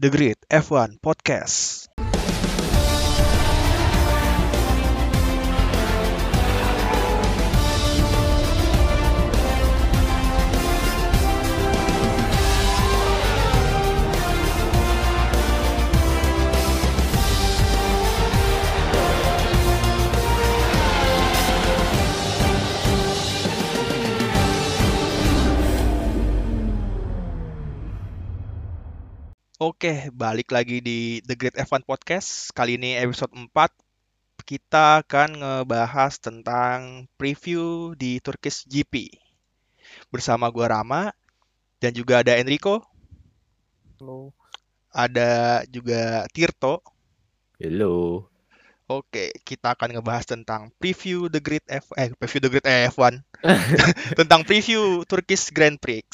The Grid F1 Podcast. Oke, balik lagi di The Great F1 Podcast. Kali ini episode 4. Kita akan ngebahas tentang preview di Turkish GP. Bersama gua Rama dan juga ada Enrico, Halo. ada juga Tirto. Hello. Oke, kita akan ngebahas tentang preview The Great F eh preview The Great F1 tentang preview Turkish Grand Prix.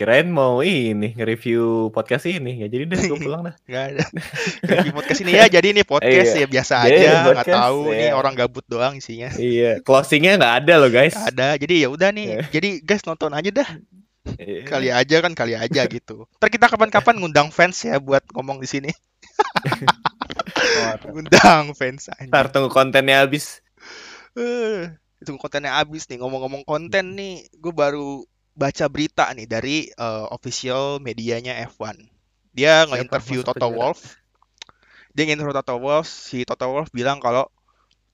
Kirain mau ini nge-review podcast ini. Nggak jadi deh, gue pulang dah. Nggak ada. Di podcast ini ya, jadi ini podcast Iya. ya biasa Jadi aja, nggak tahu nih iya. orang gabut doang isinya. iya, closingnya nggak ada loh guys. Ada, jadi ya udah nih. Iya. Jadi guys nonton aja dah. Iya. Kali aja kan kali aja gitu. Ntar kita kapan-kapan ngundang fans ya buat ngomong di sini. Ngundang fans aja. Ntar tunggu kontennya habis. Eh, itu kontennya habis nih. Ngomong-ngomong konten nih, gue baru baca berita nih dari eh, official medianya F1. Dia nge-interview Toto penjara? Wolff. Dia nge-interview Toto Wolff. Si Toto Wolff bilang kalau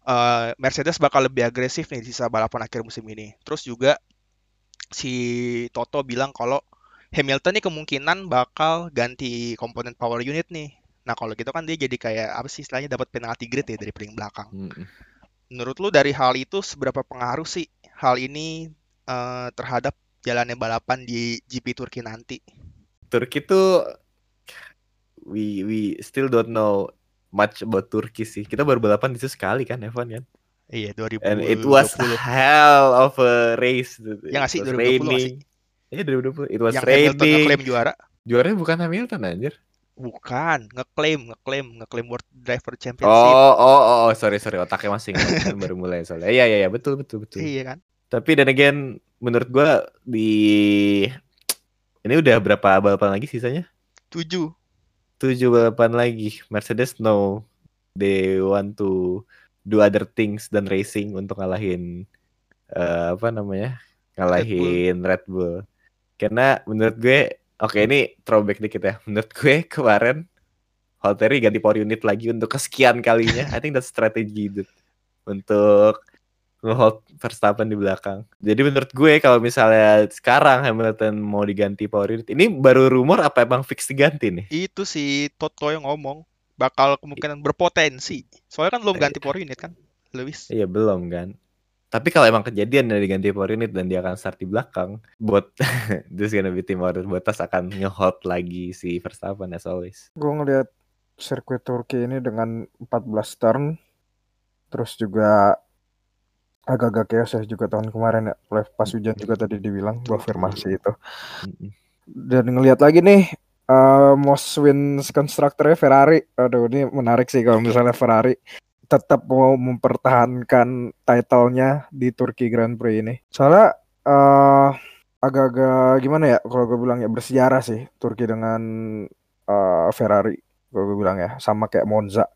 eh, Mercedes bakal lebih agresif nih di sisa balapan akhir musim ini. Terus juga si Toto bilang kalau Hamilton nih kemungkinan bakal ganti komponen power unit nih. Nah kalau gitu kan dia jadi kayak apa sih istilahnya dapat penalti grid ya dari paling belakang. Mm. Menurut lu dari hal itu seberapa pengaruh sih hal ini eh, terhadap jalannya balapan di GP Turki nanti? Turki tuh we we still don't know much about Turki sih. Kita baru balapan di situ sekali kan, Evan kan. Iya, 2020. And it was hell of a race. Ya It was 2020 nggak sih? raining. Iya 2020. It was yang Hamilton raining. ngeklaim juara? Juaranya bukan Hamilton anjir. Bukan, ngeklaim, ngeklaim, ngeklaim World Driver Championship. Oh, oh, oh, oh, sorry, sorry, otaknya masih kan baru mulai soalnya. Iya, iya, iya, betul, betul, betul. Iya kan? Tapi dan again, menurut gua di ini udah berapa balapan lagi sisanya? 7. Tujuh balapan lagi. Mercedes no, they want to do other things than racing untuk ngalahin eh, apa namanya? Ngalahin Red Bull. Karena menurut gue, oke ini throwback dikit ya. Menurut gue kemarin Valtteri ganti power unit lagi untuk kesekian kalinya. I think that's strategy dude. Untuk nge-hold Verstappen di belakang. Jadi menurut gue kalau misalnya sekarang Hamilton mau diganti power unit, ini baru rumor apa emang fix diganti nih? Itu si Toto yang ngomong bakal kemungkinan berpotensi. Soalnya kan belum Iya. ganti power unit kan, Lewis. Iya belum kan. Tapi kalau emang kejadian dari ganti power unit dan dia akan start di belakang, buat this gonna be tim order Bottas akan nge-hold lagi si Verstappen as always. Gue ngeliat sirkuit Turki ini dengan 14 turn, terus juga agak-agak chaos ya juga tahun kemarin ya. Oleh pas hujan juga tadi dibilang, gue afirmasi itu. Dan ngeliat lagi nih, eh most wins constructornya Ferrari. Aduh, ini menarik sih kalau misalnya Ferrari tetap mau mempertahankan title-nya di Turki Grand Prix ini. Soalnya eh agak-agak gimana ya kalau gue bilang ya bersejarah sih Turki dengan eh, Ferrari. Kalau gue bilang ya sama kayak Monza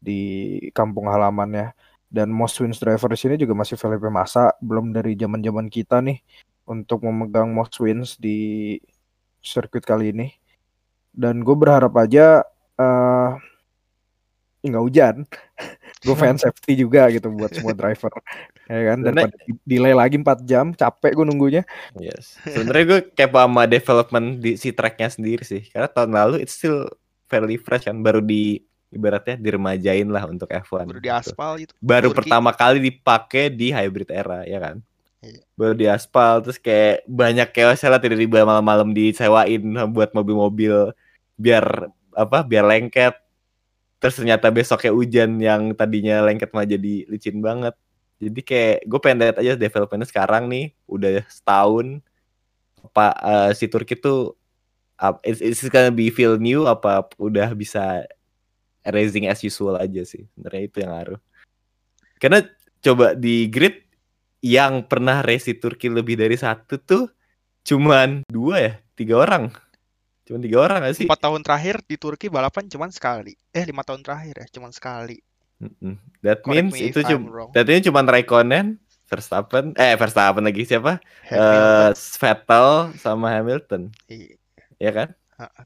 di kampung halamannya. Dan most wins driver di sini juga masih Felipe Massa, belum dari zaman-zaman kita nih untuk memegang most wins di sirkuit kali ini. Dan gue berharap aja eh nggak hujan. gue fan safety juga gitu buat semua driver, ya kan. Daripada delay lagi 4 jam, capek gue nunggunya. Yes. Sebenarnya gue kepo sama development di si tracknya sendiri sih. Karena tahun lalu it's still fairly fresh kan, baru di ibaratnya diremajain lah untuk F1. Baru di gitu. aspal gitu. baru Turki. pertama kali dipakai di hybrid era ya kan Iya. baru di aspal terus kayak banyak chaos lah tiba-tiba malam-malam disewain buat mobil-mobil biar apa biar lengket terus ternyata besoknya hujan yang tadinya lengket malah jadi licin banget jadi kayak gue pengen lihat aja developmentnya sekarang nih udah setahun apa eh, si Turki tuh up, it's, it's gonna be feel new apa udah bisa racing as usual aja sih sebenarnya itu yang ngaruh karena coba di grid yang pernah race di Turki lebih dari satu tuh cuman dua ya, tiga orang. Cuman tiga orang gak sih? Empat tahun terakhir di Turki balapan cuman sekali. Eh lima tahun terakhir ya cuman sekali. That Correct means me itu cuma that means cuma Raikkonen, Verstappen, eh Verstappen lagi siapa? Hamilton. Eh Vettel sama Hamilton, Iya. ya kan?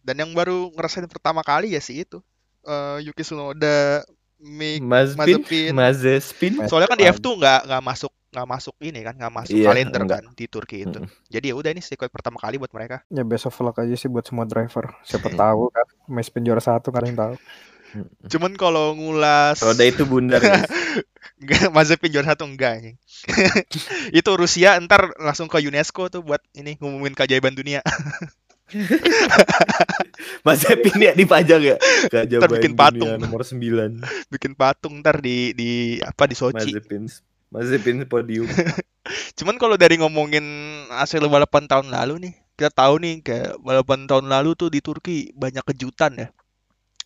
Dan yang baru ngerasain pertama kali ya sih itu. Eh, Yuki Tsunoda, Mick Mazepin, Mazepin. Mazepin. Soalnya kan di F2 nggak nggak masuk nggak masuk ini kan nggak masuk Iya, kalender enggak. kan di Turki itu. Mm-mm. Jadi ya udah ini sirkuit pertama kali buat mereka. Ya best of luck aja sih buat semua driver. Siapa Hmm. tahu kan Mazepin juara satu kan yang tahu. Cuman kalau ngulas Roda itu bundar guys. Enggak, Mazepin juara satu enggak anjing. itu Rusia ntar langsung ke UNESCO tuh buat ini ngumumin keajaiban dunia. Mazepin ya dipajang ya. Keajaiban bikin patung. nomor 9. Bikin patung ntar di di apa di Sochi. Mazepin. Mazepin podium. Cuman kalau dari ngomongin hasil balapan tahun lalu nih, kita tahu nih kayak balapan tahun lalu tuh di Turki banyak kejutan ya.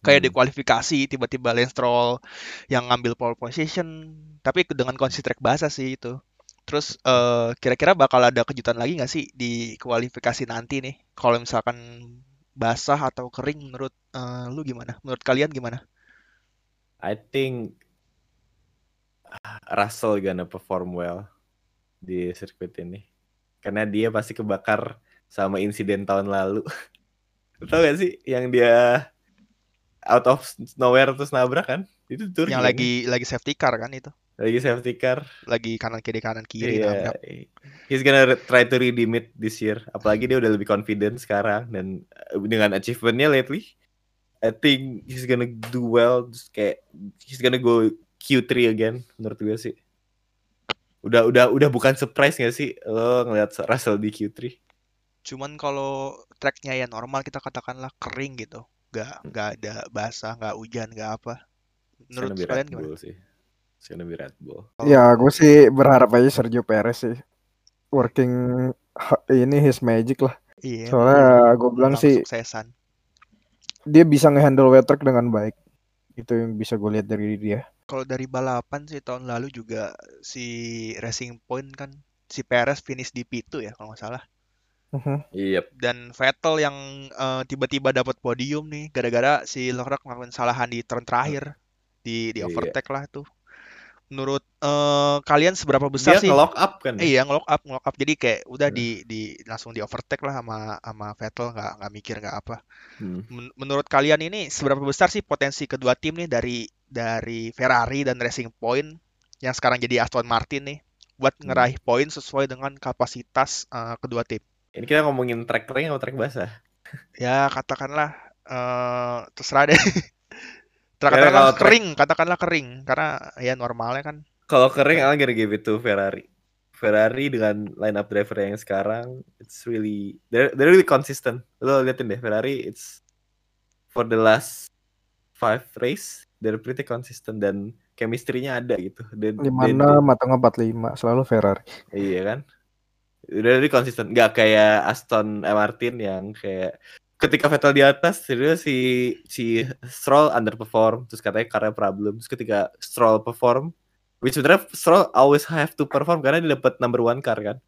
Kayak di Hmm. kualifikasi tiba-tiba Lance Stroll yang ngambil pole position, tapi dengan kondisi track basah sih itu. Terus eh, kira-kira bakal ada kejutan lagi nggak sih di kualifikasi nanti nih? Kalau misalkan basah atau kering menurut eh, lu gimana? Menurut kalian gimana? I think Russell gonna perform well di sirkuit ini. Karena dia pasti kebakar sama insiden tahun lalu. Tahu gak sih yang dia out of nowhere terus nabrak kan? Itu Turki Yang kan? lagi lagi safety car kan itu, lagi safety car. lagi kanan kiri kanan kiri Iya, nabrak. he's gonna try to redeem it this year. Apalagi dia udah lebih confident sekarang dan uh, dengan achievementnya lately, I think he's gonna do well. Just kayak he's gonna go Q3 again menurut gue sih. Udah udah udah bukan surprise gak sih lo ngeliat Russell di Q3? Cuman kalau tracknya ya normal kita katakanlah kering gitu, nggak nggak ada basah, nggak hujan, nggak apa. Menurut be kalian Red gimana? Bull sih. It's gonna be Red Bull. Kalau- Ya gue sih berharap aja Sergio Perez sih working ini his magic lah. Iya. Soalnya gue bilang sih kesuksesan. dia bisa ngehandle wet track dengan baik. Itu yang bisa gue lihat dari dia. Kalau dari balapan sih tahun lalu juga si Racing Point kan si Perez finish di P2 ya kalau nggak salah. Mhm. Iya. Dan Vettel yang eh, tiba-tiba dapat podium nih gara-gara si Leclerc melakukan kesalahan di turn terakhir di di Iya. overtake lah tuh. Menurut eh, kalian seberapa besar Dia sih? nge-lock up kan? Eh, iya ngelock up, ngelock up. Jadi kayak udah Hmm. di di langsung di overtake lah sama sama Vettel nggak nggak mikir nggak apa. Hmm. Men- menurut kalian ini seberapa besar sih potensi kedua tim nih dari dari Ferrari dan Racing Point yang sekarang jadi Aston Martin nih buat Hmm. ngeraih poin sesuai dengan kapasitas eh, kedua tim? Ini kita ngomongin track kering atau track basah? Ya katakanlah eh terserah deh. Katakanlah kalau track- kering, katakanlah kering karena ya normalnya kan Kalau kering, I'm gonna give it to Ferrari. Ferrari dengan lineup driver yang sekarang, it's really they're, they're really consistent. Lo liatin deh Ferrari, it's for the last five race, they're pretty consistent dan chemistry-nya ada gitu. They- they- 56 atau 45 selalu Ferrari. iya kan? Udah really consistent, nggak kayak Aston Martin yang kayak ketika Vettel di atas, terus si si Stroll underperform, terus katanya karena problem, terus ketika Stroll perform, which sebenarnya Stroll always have to perform karena dia dapat number one car kan.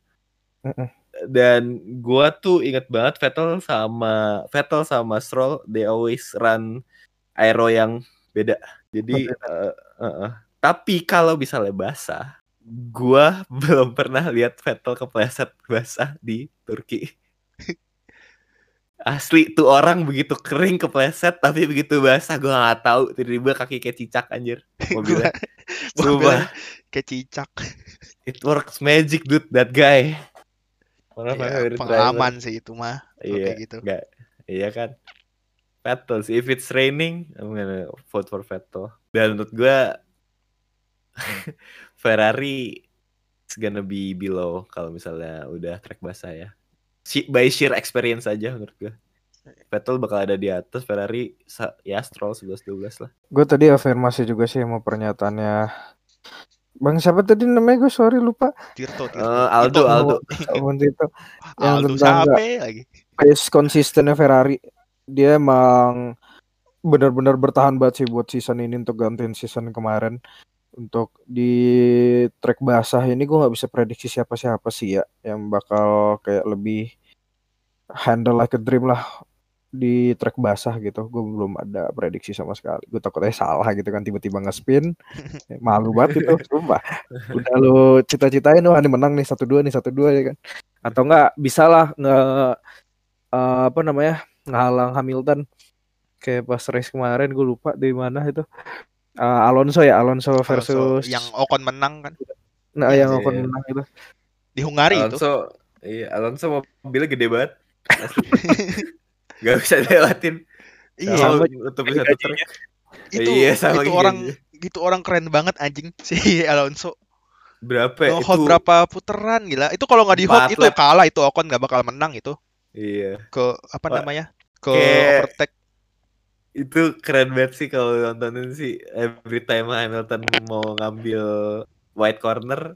Mm-mm. Dan gua tuh inget banget Vettel sama Vettel sama Stroll, they always run aero yang beda. Jadi, eh, eh, eh. tapi kalau misalnya basah, gua belum pernah lihat Vettel kepleset basah di Turki. Asli tuh orang begitu kering kepleset tapi begitu basah gua nggak tahu tiba-tiba kaki kayak cicak anjir mobilnya. Sumpah, kayak cicak. it works magic dude that guy. Of my Ya, driver. pengalaman sih itu mah. Iya, kayak gitu. enggak. Iya kan? Vettel sih. If it's raining, I'm gonna vote for Vettel. Dan menurut gua Ferrari is gonna be below kalau misalnya udah track basah ya. Si, by sheer experience aja menurut gua. Vettel bakal ada di atas Ferrari ya Stroll 11-12 lah. Gue tadi afirmasi juga sih sama pernyataannya Bang siapa tadi namanya gue sorry lupa Tirto, Tirto. Eh, Aldo, Tirto. Aldo. Abang Tito yang Aldo tentang siapa lagi? pace konsistennya Ferrari dia emang benar-benar bertahan banget sih buat season ini untuk gantiin season kemarin Untuk di track basah ini gue nggak bisa prediksi siapa-siapa sih ya yang bakal kayak lebih handle like a dream lah di track basah gitu. Gue belum ada prediksi sama sekali. Gue takutnya salah gitu kan tiba-tiba nge-spin. Malu banget itu, sumpah. Udah lu cita-citain wah ini menang nih satu dua nih satu dua ya kan. Atau enggak bisa lah nge eh, apa namanya ngalang Hamilton kayak pas race kemarin gue lupa di mana itu Eh, Alonso ya Alonso Alonso versus yang Ocon menang kan nah Iya, yang iya. Ocon menang itu di Hungari itu. Alonso, iya Alonso mobilnya gede banget. Asli. Gak bisa dilewatin. Iya, Sama satu truk. itu Iya, sama itu orang aja. itu orang keren banget anjing si Alonso. Berapa ya? Nge-hold Itu- berapa putaran gila. Itu kalau nggak di Empat itu lap. kalah itu Ocon nggak bakal menang itu Iya. ke apa Wah, namanya? ke kayak- overtake. Itu keren banget sih kalau nontonin sih every time Hamilton mau ngambil white corner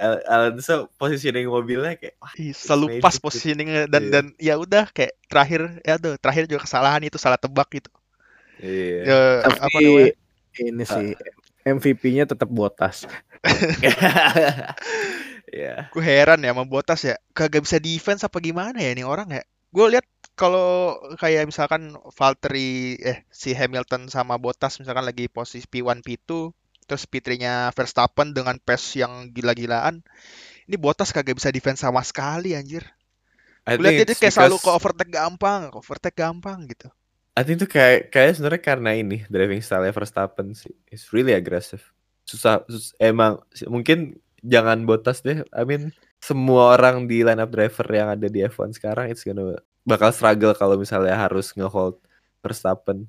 Al- Alonso positioning mobilnya kayak wah, selalu pas positioningnya dan Iya. dan ya udah kayak terakhir ya tuh terakhir juga kesalahan itu salah tebak gitu. Iya. Ya, tapi apa namanya? ini sih MVP-nya tetap Botas Iya. Gue heran ya sama Bottas ya. Kagak bisa defense apa gimana ya nih orang ya. Gue lihat kalau kayak misalkan Valtteri eh si Hamilton sama Bottas misalkan lagi posisi P1 P2 terus P3-nya Verstappen dengan pace yang gila-gilaan. Ini Bottas kagak bisa defense sama sekali anjir. Gue dia kayak selalu ke overtake gampang, ke overtake gampang gitu. I think itu kayak kayak sebenarnya karena ini driving style Verstappen sih. It's really aggressive. Susah, sus- emang mungkin jangan Bottas deh. I mean semua orang di lineup driver yang ada di F1 sekarang it's gonna bakal struggle kalau misalnya harus ngehold Verstappen.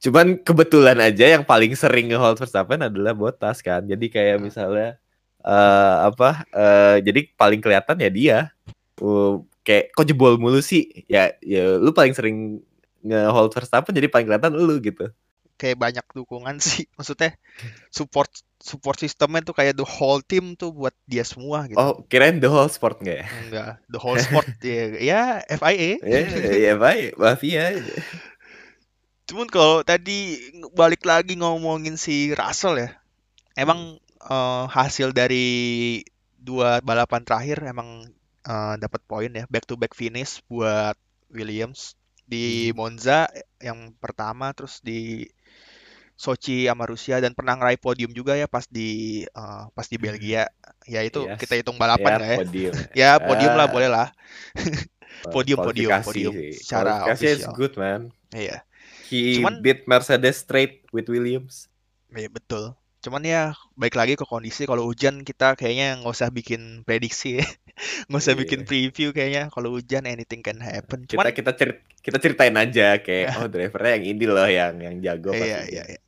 Cuman kebetulan aja yang paling sering ngehold Verstappen adalah Bottas kan. Jadi kayak misalnya eh apa eh jadi paling kelihatan ya dia. Uh, kayak kok jebol mulu sih? Ya ya lu paling sering nge-hold Verstappen jadi paling kelihatan lu gitu. Kayak banyak dukungan sih. Maksudnya support support sistemnya tuh kayak the whole team tuh buat dia semua gitu. Oh, kirain the whole sport nggak ya? Enggak, the whole sport ya, ya FIA. Ya, ya baik, mafia. Cuman kalau tadi balik lagi ngomongin si Russell ya, emang eh, hasil dari dua balapan terakhir emang eh, dapat poin ya, back to back finish buat Williams di Monza yang pertama, terus di Sochi sama Rusia dan pernah ngeraih podium juga ya pas di eh, pas di Belgia. Ya itu Yes. kita hitung balapan nggak ya? podium. Ya podium lah Ah. boleh lah. Podium, podium, podium. sih. Secara Kualifikasi is official. good man. Iya. He Cuman- beat Mercedes straight with Williams. Iya betul. Cuman ya baik lagi ke kondisi kalau hujan kita kayaknya nggak usah bikin prediksi. Nggak usah Iya. bikin preview kayaknya. Kalau hujan anything can happen. Kita Cuman kita cerit, kita ceritain aja kayak oh drivernya yang ini loh yang yang jago pas iya iya iya.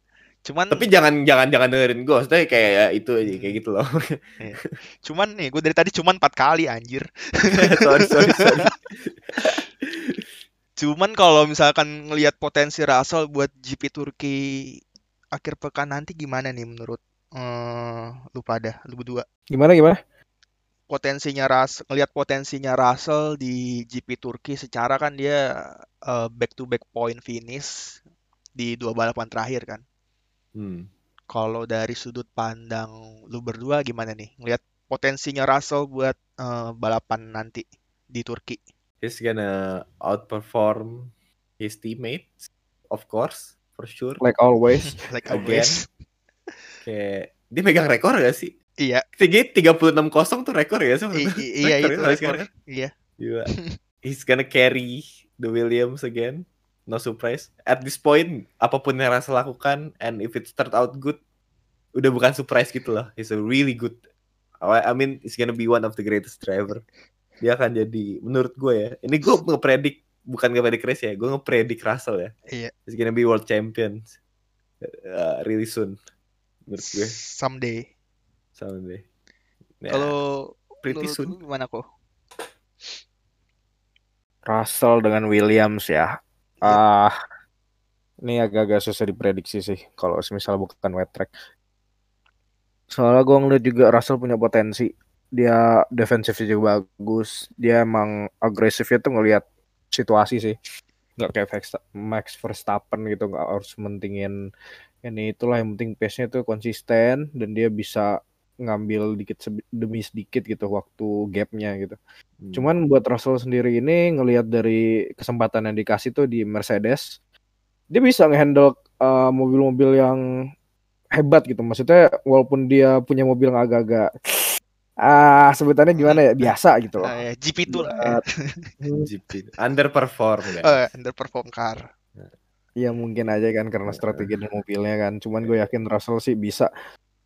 Cuman Tapi jangan jangan jangan dengerin gue, maksudnya kayak ya, itu aja kayak gitu loh. cuman nih gue dari tadi cuman empat kali anjir. sorry sorry sorry. Cuman kalau misalkan ngelihat potensi Russell buat GP Turki akhir pekan nanti gimana nih menurut eh lu pada lu berdua? gimana gimana Potensinya Ras ngelihat potensinya Russell di GP Turki secara kan dia back to back point finish di dua balapan terakhir kan. Hmm. Kalau dari sudut pandang lu berdua gimana nih? Ngelihat potensinya Russell buat eh, balapan nanti di Turki. He's gonna outperform his teammates, of course, for sure. like always Like Again. always. Kayak dia megang rekor gak sih? Iya, Tiga tiga puluh enam kosong tuh rekor ya sih? iya itu rekor. Iya. Gila. He's gonna carry the Williams again. No surprise. At this point, apa pun yang Russell lakukan, and if it start out good, udah bukan surprise gitu loh. He's a really good. I I mean, he's gonna be one of the greatest driver. Dia akan jadi, menurut gue ya. Ini gue ngepredik, bukan ngepredik race ya. Gue ngepredik Russell ya. Iya. He's gonna be world champion. uh, really soon. Menurut gue, Someday. someday. Ya, Kalau pretty soon. gimana kok? Russell dengan Williams ya ah ini agak-agak susah diprediksi sih kalau misal bukan wet track soalnya gue ngeliat juga Russell punya potensi dia defensifnya juga bagus dia emang agresifnya tuh ngelihat situasi sih nggak kayak Max Verstappen gitu nggak harus mentingin ini itulah yang penting pace-nya tuh konsisten dan dia bisa ngambil dikit demi sedikit gitu waktu gapnya gitu. Hmm. Cuman buat Russell sendiri ini ngelihat dari kesempatan yang dikasih tuh di Mercedes, dia bisa ngehandle uh, mobil-mobil yang hebat gitu. Maksudnya walaupun dia punya mobil yang agak-agak ah sebutannya gimana ya biasa gitu loh. Nah, ya, GP itu lah. Hmm, GP underperform kan. Eh, underperform car. Ya mungkin aja kan karena strategi dari mobilnya kan. Cuman gue yakin Russell sih bisa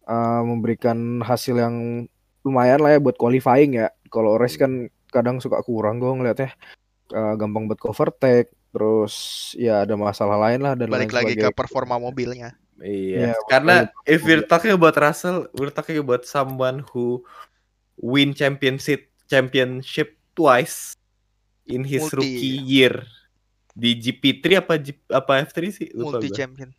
uh, memberikan hasil yang lumayan lah ya buat qualifying ya. Kalau race kan kadang suka kurang gue ngeliatnya Uh, gampang buat overtake. Terus ya ada masalah lain lah dan Balik lain lagi ke performa mobilnya. Iya, Iya, karena if we're talking about Russell, we're talking about someone who win championship championship twice in his Multi, rookie year di GP3 apa G, apa F3 sih? Lupa Multi gua. champion.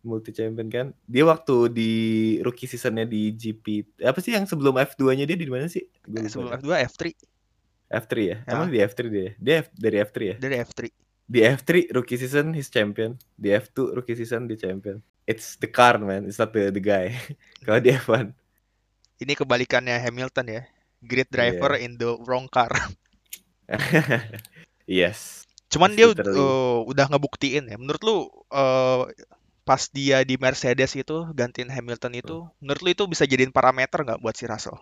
Multi champion kan. Dia waktu di rookie seasonnya di GP apa sih yang sebelum F2-nya dia di mana sih? Gua Eh, sebelum dah. F2 F3 F3 ya. Ya. Emang di F3 dia. Dia F- dari F3 ya. dari F3. Di F3 rookie season he's champion. Di F2 rookie season dia champion. It's the car man, it's not the, the guy. Kalau di F1 Ini kebalikannya Hamilton ya. Great driver Iya. in the wrong car. yes. Cuman dia Literally. uh, udah ngebuktiin ya. Menurut lu uh, pas dia di Mercedes itu gantiin Hamilton itu, menurut lu itu bisa jadiin parameter nggak buat si Russell?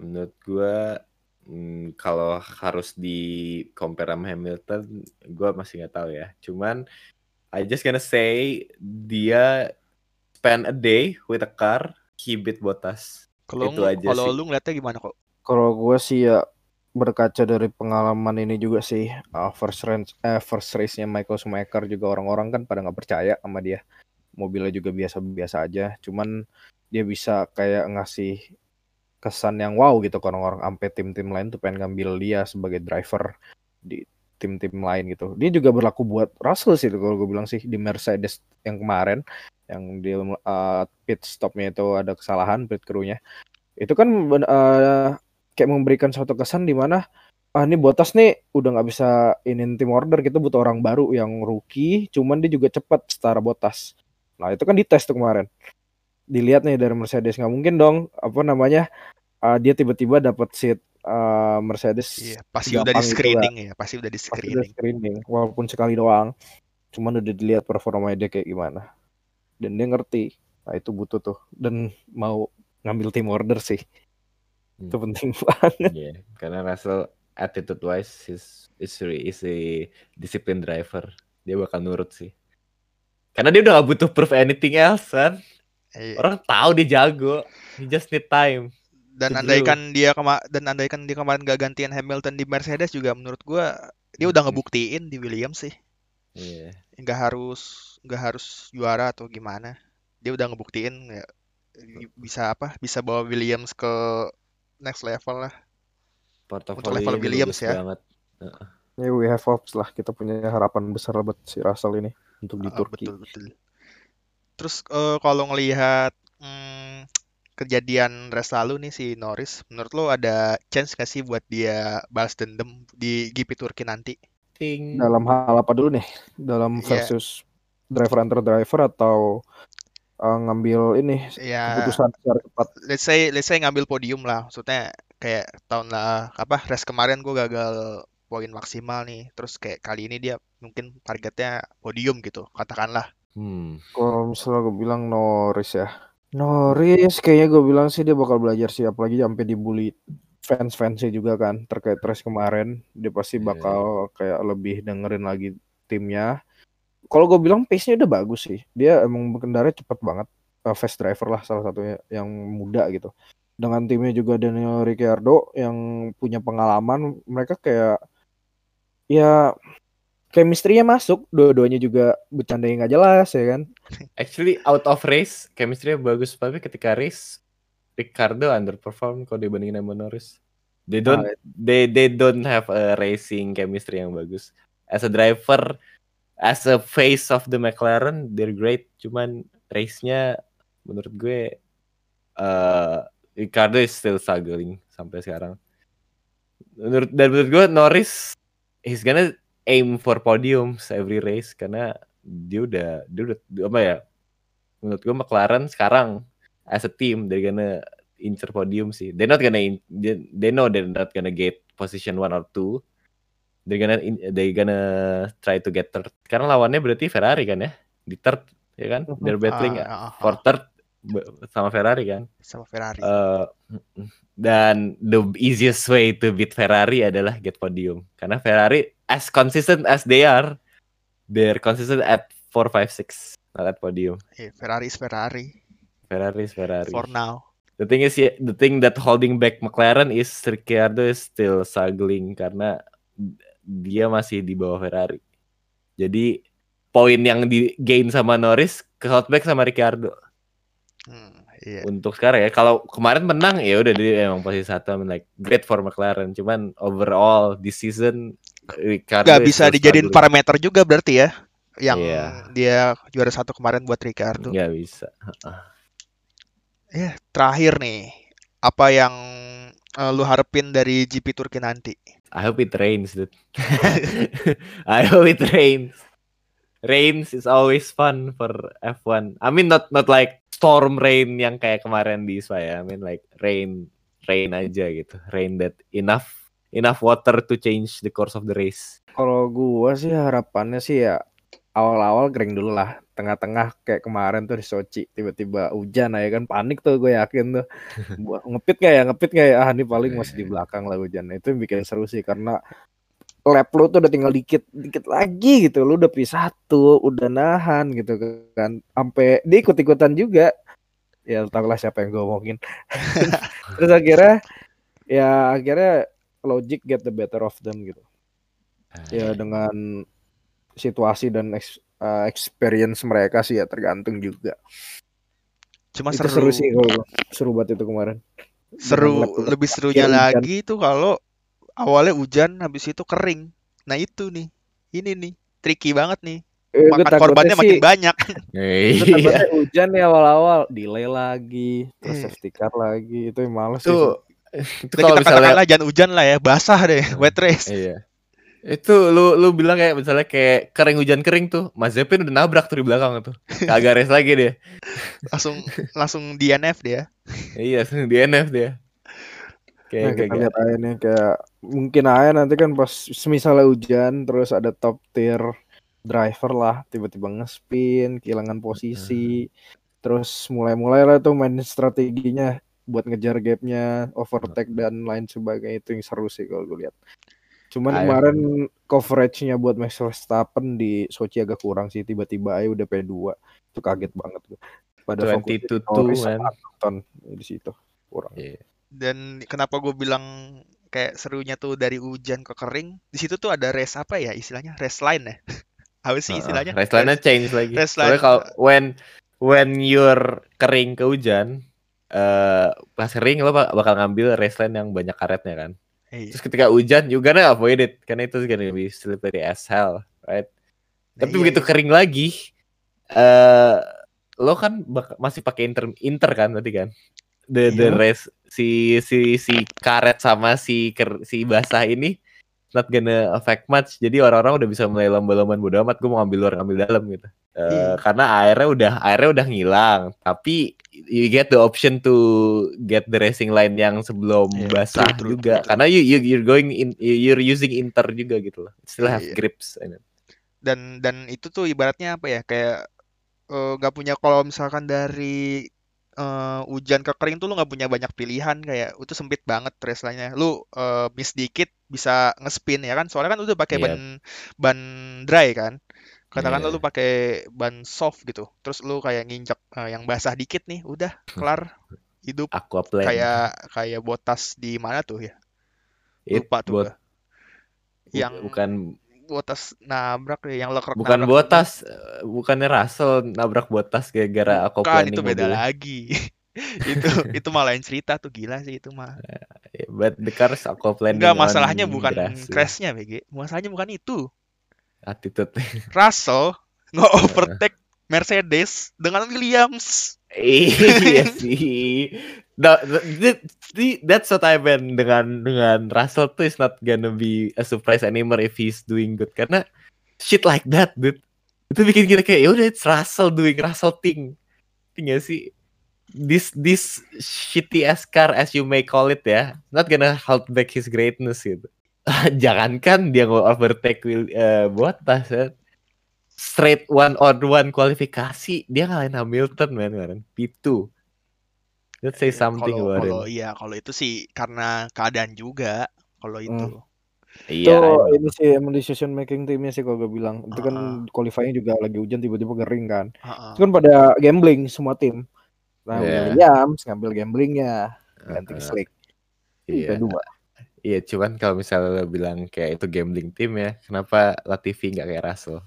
Menurut gua mm, kalau harus di compare sama Hamilton, gua masih nggak tahu ya. Cuman I just gonna say dia spend a day with a car, he beat Bottas. Kalau Itu aja kalau sih. lu ngeliatnya gimana kok? Kalau gue sih ya berkaca dari pengalaman ini juga sih uh, first race eh, first race-nya Michael Schumacher juga orang-orang kan pada nggak percaya sama dia. Mobilnya juga biasa-biasa aja. Cuman dia bisa kayak ngasih kesan yang wow gitu ke orang-orang sampai tim-tim lain tuh pengen ngambil dia sebagai driver di tim-tim lain gitu. Dia juga berlaku buat Russell sih kalau gue bilang sih di Mercedes yang kemarin yang dia uh, pit stopnya itu ada kesalahan pit crew-nya. Itu kan uh, kayak memberikan suatu kesan di mana ah ini Bottas nih udah nggak bisa inin tim order kita butuh orang baru yang rookie cuman dia juga cepat setara Bottas nah itu kan dites tuh kemarin dilihat nih dari Mercedes nggak mungkin dong apa namanya ah, dia tiba-tiba dapat seat ah, Mercedes Iya, pasti udah gampang di gitu screening ya, pasti udah di pasti udah screening. screening walaupun sekali doang cuman udah dilihat performanya dia kayak gimana dan dia ngerti nah itu butuh tuh dan mau ngambil tim order sih Hmm. itu penting banget Iya, karena Russell attitude wise is is is a discipline driver. Dia bakal nurut sih. Karena dia udah gak butuh proof anything else kan. Iya. Orang tahu dia jago. He just need time. Dan andaikan dia kema dan andaikan dia kemarin gak gantian Hamilton di Mercedes juga menurut gua dia udah Hmm. ngebuktiin di Williams sih. Iya. Nggak harus nggak harus juara atau gimana. Dia udah ngebuktiin ya bisa apa? Bisa bawa Williams ke next level lah. Portofolio level Williams ya. banget. Ya we have hopes lah kita punya harapan besar buat si Russell ini untuk di Ah, Turki. betul betul. Terus eh, kalau ngelihat hmm, kejadian race lalu nih si Norris, menurut lo ada chance gak sih buat dia balas dendam di GP Turki nanti? Ting. Dalam hal apa dulu nih? Dalam Iya. versus driver antar driver atau uh, ngambil ini Ya, keputusan secara cepat. let's say let's say ngambil podium lah. Maksudnya kayak tahun lah apa race kemarin gue gagal poin maksimal nih. Terus kayak kali ini dia mungkin targetnya podium gitu, katakanlah. Hmm. Kalau misalnya gue bilang Norris ya. Norris kayaknya gue bilang sih dia bakal belajar sih apalagi sampai dibully fans-fansnya juga kan terkait race kemarin. Dia pasti Iya. bakal kayak lebih dengerin lagi timnya. Kalau gue bilang pace-nya udah bagus sih. Dia emang berkendara cepet banget. Uh, fast driver lah salah satunya yang muda gitu. Dengan timnya juga Daniel Ricciardo yang punya pengalaman, mereka kayak ya chemistry-nya masuk, dua-duanya juga bercanda yang gak jelas ya kan. Actually out of race chemistry bagus tapi ketika race Ricardo underperform kalau dibandingin sama Norris. They don't Ah, they they don't have a racing chemistry yang bagus. As a driver, as a face of the McLaren, they're great. Cuman race-nya menurut gue eh Ricardo is still struggling sampai sekarang. Menurut dan menurut gue Norris he's gonna aim for podiums every race karena dia udah dia udah apa ya menurut gue McLaren sekarang as a team they're gonna incer podium sih. They're not gonna in, they, they know they're not gonna get position one or two. They're gonna in, they gonna try to get third. Karena lawannya berarti Ferrari kan ya di third ya kan? They're battling ah, for third sama Ferrari kan. sama Ferrari. Eh, dan the easiest way to beat Ferrari adalah get podium. Karena Ferrari as consistent as they are, they're consistent at 4 5 6 not at podium. Eh, Ferrari is Ferrari Ferrari is Ferrari. for now. The thing is yeah, the thing that holding back McLaren is Ricciardo is still struggling karena dia masih di bawah Ferrari. Jadi poin yang di gain sama Norris ke back sama Ricciardo. Hmm, iya. untuk sekarang ya. Kalau kemarin menang ya udah dia emang posisi satu I mean, like great for McLaren. Cuman overall this season Ricardo Gak is bisa dijadiin parameter juga berarti ya. Yang Iya. dia juara satu kemarin buat Ricardo. Nggak bisa. Ya, terakhir nih, apa yang eh, lu harapin dari GP Turki nanti? I hope it rains, dude. I hope it rains. Rains is always fun for F1. I mean not not like storm rain yang kayak kemarin di Spa ya. I mean like rain rain aja gitu. Rain that enough enough water to change the course of the race. Kalau gua sih harapannya sih ya awal-awal kering dulu lah. Tengah-tengah kayak kemarin tuh di Sochi tiba-tiba hujan aja kan panik tuh gue yakin tuh. Ngepit nggak ya ngepit nggak ya ah ini paling masih di belakang lah hujan. Itu yang bikin seru sih karena lap lu tuh udah tinggal dikit dikit lagi gitu lu udah P1 udah nahan gitu kan sampai dia ikut-ikutan juga ya tau lah siapa yang gue omongin terus akhirnya ya akhirnya logic get the better of them gitu ya dengan situasi dan ex- uh, experience mereka sih ya tergantung juga Cuma itu seru, seru sih kalau seru banget itu kemarin seru, lebih serunya hujan. lagi itu kalau awalnya hujan, habis itu kering. Nah itu nih, ini nih, tricky banget nih. Eh, Makan korbannya sih makin banyak. Iya. hujan nih awal-awal delay lagi terus Eh. safety car lagi itu yang males sih Itu kalau kita misalnya katakanlah jangan hujan lah ya, basah deh, wet race. Iya. Itu lu lu bilang kayak misalnya kayak kering hujan kering tuh, Mazepin udah nabrak tuh di belakang tuh. Kagak race lagi dia. Langsung langsung DNF dia. Iya, langsung DNF dia. Nah, Kayak kita kayak lihat aja nih kayak mungkin aja nanti kan pas misalnya hujan terus ada top tier driver lah tiba-tiba ngespin kehilangan posisi terus mulai-mulai lah tuh main strateginya buat ngejar gapnya overtake dan lain sebagainya itu yang seru sih kalau gue lihat cuman Ayo. kemarin coveragenya buat Max Verstappen di Sochi agak kurang sih tiba-tiba aja udah P2 itu kaget banget gue pada fokus di 22 Norris man. sama Hamilton di situ kurang Iya. Dan kenapa gue bilang kayak serunya tuh dari hujan ke kering, di situ tuh ada race apa ya istilahnya? Race line ya? Apa sih istilahnya? race line-nya change lagi. race Soalnya line. kalau when when you're kering ke hujan, eh pas kering lo bak- bakal ngambil race line yang banyak karetnya kan. Iya. Terus ketika hujan you gonna avoid it karena itu gonna be slippery as hell, right? Nah, Tapi iya, begitu iya. kering lagi, eh lo kan bak- masih pakai inter inter kan berarti kan? The the Iya. race si si si karet sama si ker, si basah ini not gonna affect much. Jadi orang-orang udah bisa mulai lomba-lombaan bodo amat gue mau ngambil luar ngambil dalam gitu. Eh, Iya. karena airnya udah airnya udah ngilang, tapi you get the option to get the racing line yang sebelum Iya, basah true, true, juga. true, true. Karena you, you you're going in you're using inter juga gitu loh. Still have Iya. grips. I mean. dan dan itu tuh ibaratnya apa ya kayak eh, nggak punya kalau misalkan dari eh, hujan ke kering tuh lu nggak punya banyak pilihan kayak itu sempit banget race line-nya lu eh, miss dikit bisa ngespin ya kan soalnya kan udah pakai Iya. ban ban dry kan katakanlah Iya. lu pakai ban soft gitu terus lu kayak nginjek eh, yang basah dikit nih udah kelar hidup Aqua plane. kayak kayak botas di mana tuh ya It lupa tuh buat gua. yang bukan botas nabrak ya yang lekrek bukan nabrak botas eh, bukannya Russell nabrak botas gara-gara Bukan, planing itu beda mobilnya. lagi. itu itu malah yang cerita tuh gila sih itu mah. But the cars planing Enggak masalahnya bukan grass, ya. crashnya BG. Masalahnya bukan itu. attitude. Russell nge-overtake Mercedes dengan Williams. iya sih. No, th- th- that's what I meant dengan dengan Russell tuh is not gonna be a surprise anymore if he's doing good karena shit like that dude itu bikin kita kayak ya udah it's Russell doing Russell thing Tinggal sih this this shitty ass car as you may call it ya, not gonna hold back his greatness gitu. Jangankan dia nggak overtake Will, eh, Bottas ya. Straight one on one kualifikasi dia ngalahin Hamilton man kemarin P2. Let's say Ya, something kalau about kalau him. iya kalau itu sih karena keadaan juga kalau itu. Iya, itu I know. ini sih emang decision making timnya sih kalau gue bilang itu kan Ah. qualifying juga lagi hujan tiba-tiba kering kan Heeh. itu kan pada gambling semua tim nah Iya. Williams ngambil gamblingnya ganti Uh-uh. slick Iya. kedua Iya, cuman kalau misalnya lo bilang kayak itu gambling tim ya, kenapa Latifi nggak kayak Russell?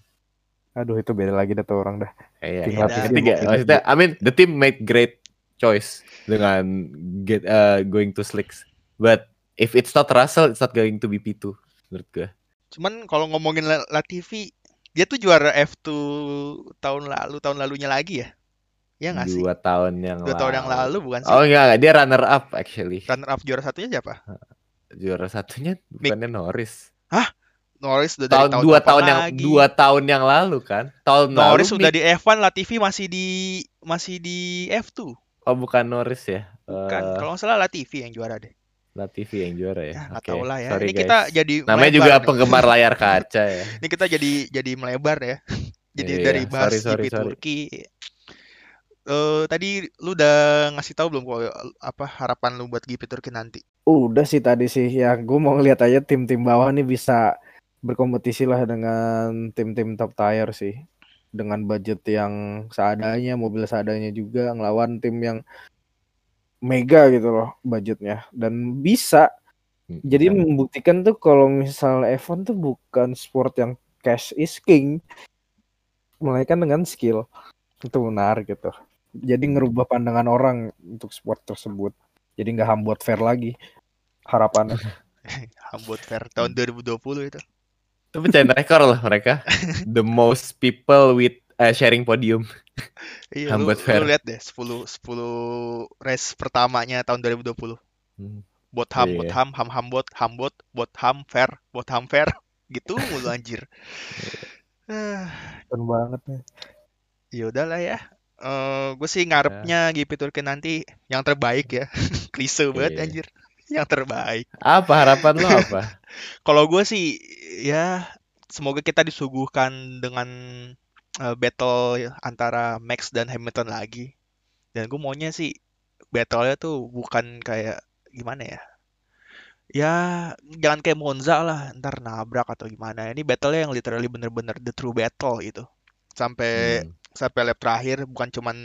aduh itu beda lagi dah tuh orang dah Iya, iya. Mungkin Maksudnya, I mean, the team made great choice dengan get uh, going to slicks. But if it's not Russell, it's not going to be P2 menurut gue. Cuman kalau ngomongin La- Latifi, dia tuh juara F2 tahun lalu, tahun lalunya lagi ya? Ya nggak sih? Dua tahun yang Dua lalu. tahun yang lalu bukan sih? Oh enggak, enggak, dia runner up actually. Runner up juara satunya siapa? Juara satunya bukannya Norris. Norris udah dari Tahun, tahun dua tahun yang lagi? dua tahun yang lalu kan. Tahun Norris lalu udah Mick- di F1, Latifi masih di masih di F2. Oh bukan Norris ya. Bukan, Eh, kalau nggak salah Latifi yang juara deh. Latifi yang juara ya. Ya, Oke, tahu lah ya. sorry Ini guys. kita jadi Namanya juga nih. penggemar layar kaca ya. Ini kita jadi jadi melebar ya. jadi Iya, dari bahas sorry, sorry, GP sorry. Turki. Eh tadi lu udah ngasih tahu belum kok apa harapan lu buat GP Turki nanti? udah sih tadi sih ya gue mau ngeliat aja tim-tim bawah nih bisa berkompetisi lah dengan tim-tim top tier sih dengan budget yang seadanya mobil seadanya juga ngelawan tim yang mega gitu loh budgetnya dan bisa jadi Hmm. membuktikan tuh kalau misal F1 tuh bukan sport yang cash is king melainkan dengan skill itu menarik gitu jadi ngerubah pandangan orang untuk sport tersebut jadi nggak hambuat fair lagi harapannya Hambot Fair tahun 2020 itu. Itu pecahin rekor lah mereka. The most people with eh, sharing podium. Iya, lu, Hambot Fair. lu lihat deh 10 10 race pertamanya tahun 2020. Hmm. Bot ham, Iya. bot ham, ham ham bot, ham bot, bot ham fair, bot ham fair. Gitu mulu anjir. Ah, Keren banget nih ya udahlah ya. Eh gue sih ngarepnya GP Turki nanti yang terbaik ya. Klise banget Iya. anjir. Yang terbaik. Apa harapan lo apa? Kalau gue sih ya semoga kita disuguhkan dengan eh, battle antara Max dan Hamilton lagi. Dan gue maunya sih battle-nya tuh bukan kayak gimana ya? Ya jangan kayak Monza lah, ntar nabrak atau gimana. Ini battle-nya yang literally bener-bener the true battle gitu. Sampai Hmm. Sampai lap terakhir bukan cuman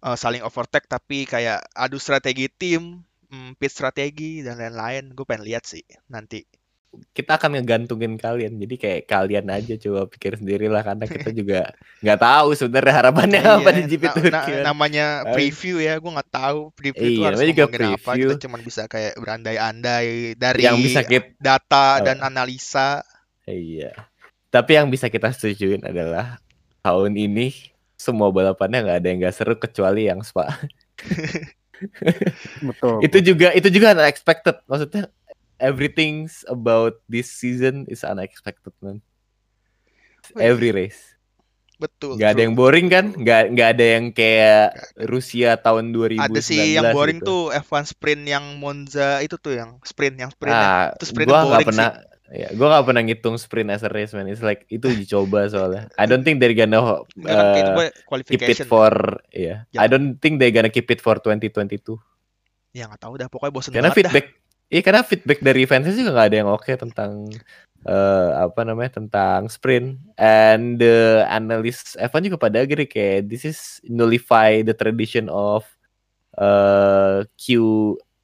eh, saling overtake tapi kayak adu strategi tim, mm, pit strategi dan lain-lain. Gue pengen lihat sih nanti. Kita akan ngegantungin kalian. Jadi kayak kalian aja coba pikir sendiri lah karena kita juga nggak tahu sebenarnya harapannya Iya, apa di GP na- Turki. na- kan. namanya Ayo. preview ya, gue nggak tahu preview itu Iya, harus namanya juga apa. Kita cuma bisa kayak berandai-andai dari yang bisa kita data dan analisa. Iya. Tapi yang bisa kita setujuin adalah tahun ini semua balapannya nggak ada yang nggak seru kecuali yang Spa. betul itu juga itu juga unexpected. Maksudnya everything's about this season is unexpected man. Every race. Betul. Nggak ada true. yang boring kan? Nggak nggak ada yang kayak Rusia tahun 2019 Ada sih yang boring gitu. tuh F1 sprint yang Monza itu tuh yang sprint yang sprint Ah, Itu sprintnya gua nggak pernah ya, gua nggak pernah ngitung sprint as a race man. It's like itu uji coba soalnya. I don't think they're gonna itu uh, keep it for ya. Ya. I don't think they're gonna keep it for 2022. Ya nggak tahu dah, pokoknya bosen Karena feedback Iya karena feedback dari fansnya juga nggak ada yang oke tentang eh apa namanya tentang sprint and the analyst F1 juga pada agree kayak this is nullify the tradition of eh Q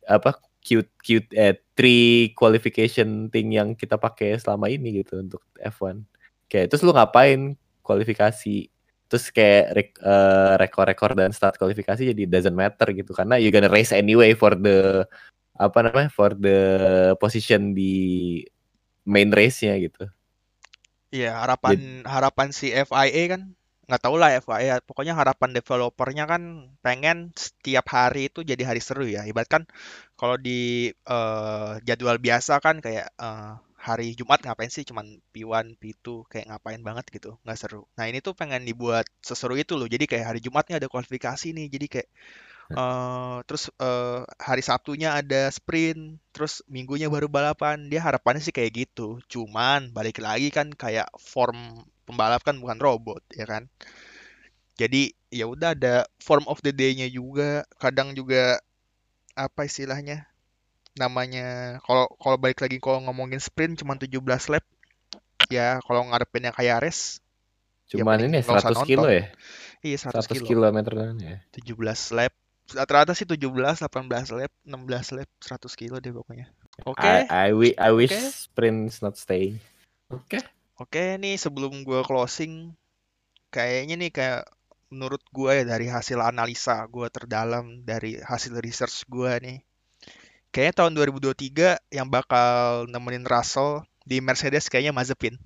apa Q Q eh three qualification thing yang kita pakai selama ini gitu untuk F1 kayak terus lu ngapain kualifikasi? Terus kayak rek- eh, rekor-rekor dan start kualifikasi jadi doesn't matter gitu. Karena you gonna race anyway for the apa namanya for the position di main race-nya gitu. Iya, harapan harapan si FIA kan nggak tahu lah FIA. Pokoknya harapan developernya kan pengen setiap hari itu jadi hari seru ya. Ibarat kan kalau di eh, jadwal biasa kan kayak eh, hari Jumat ngapain sih? Cuman P1, P2 kayak ngapain banget gitu. Nggak seru. Nah ini tuh pengen dibuat seseru itu loh. Jadi kayak hari Jumatnya ada kualifikasi nih. Jadi kayak eh terus eh, hari Sabtunya ada sprint terus Minggunya baru balapan. Dia harapannya sih kayak gitu. Cuman balik lagi kan kayak form pembalap kan bukan robot ya kan jadi ya udah ada form of the day-nya juga kadang juga apa istilahnya namanya kalau kalau balik lagi kalau ngomongin sprint cuma 17 lap ya kalau ngarepin yang kayak race ya Cuman mending ini nggak usah 100 kilo nonton ya? iya 100 100 kilo kilometer ya. 17 lap rata-rata sih 17 18 lap 16 lap 100 kilo deh pokoknya oke I, I, wi- I wish Oke. sprint's not staying. Oke. Oke nih sebelum gua closing kayaknya nih kayak menurut gua ya dari hasil analisa gua terdalam dari hasil research gua nih kayaknya tahun 2023 yang bakal nemenin Russell di Mercedes kayaknya Mazepin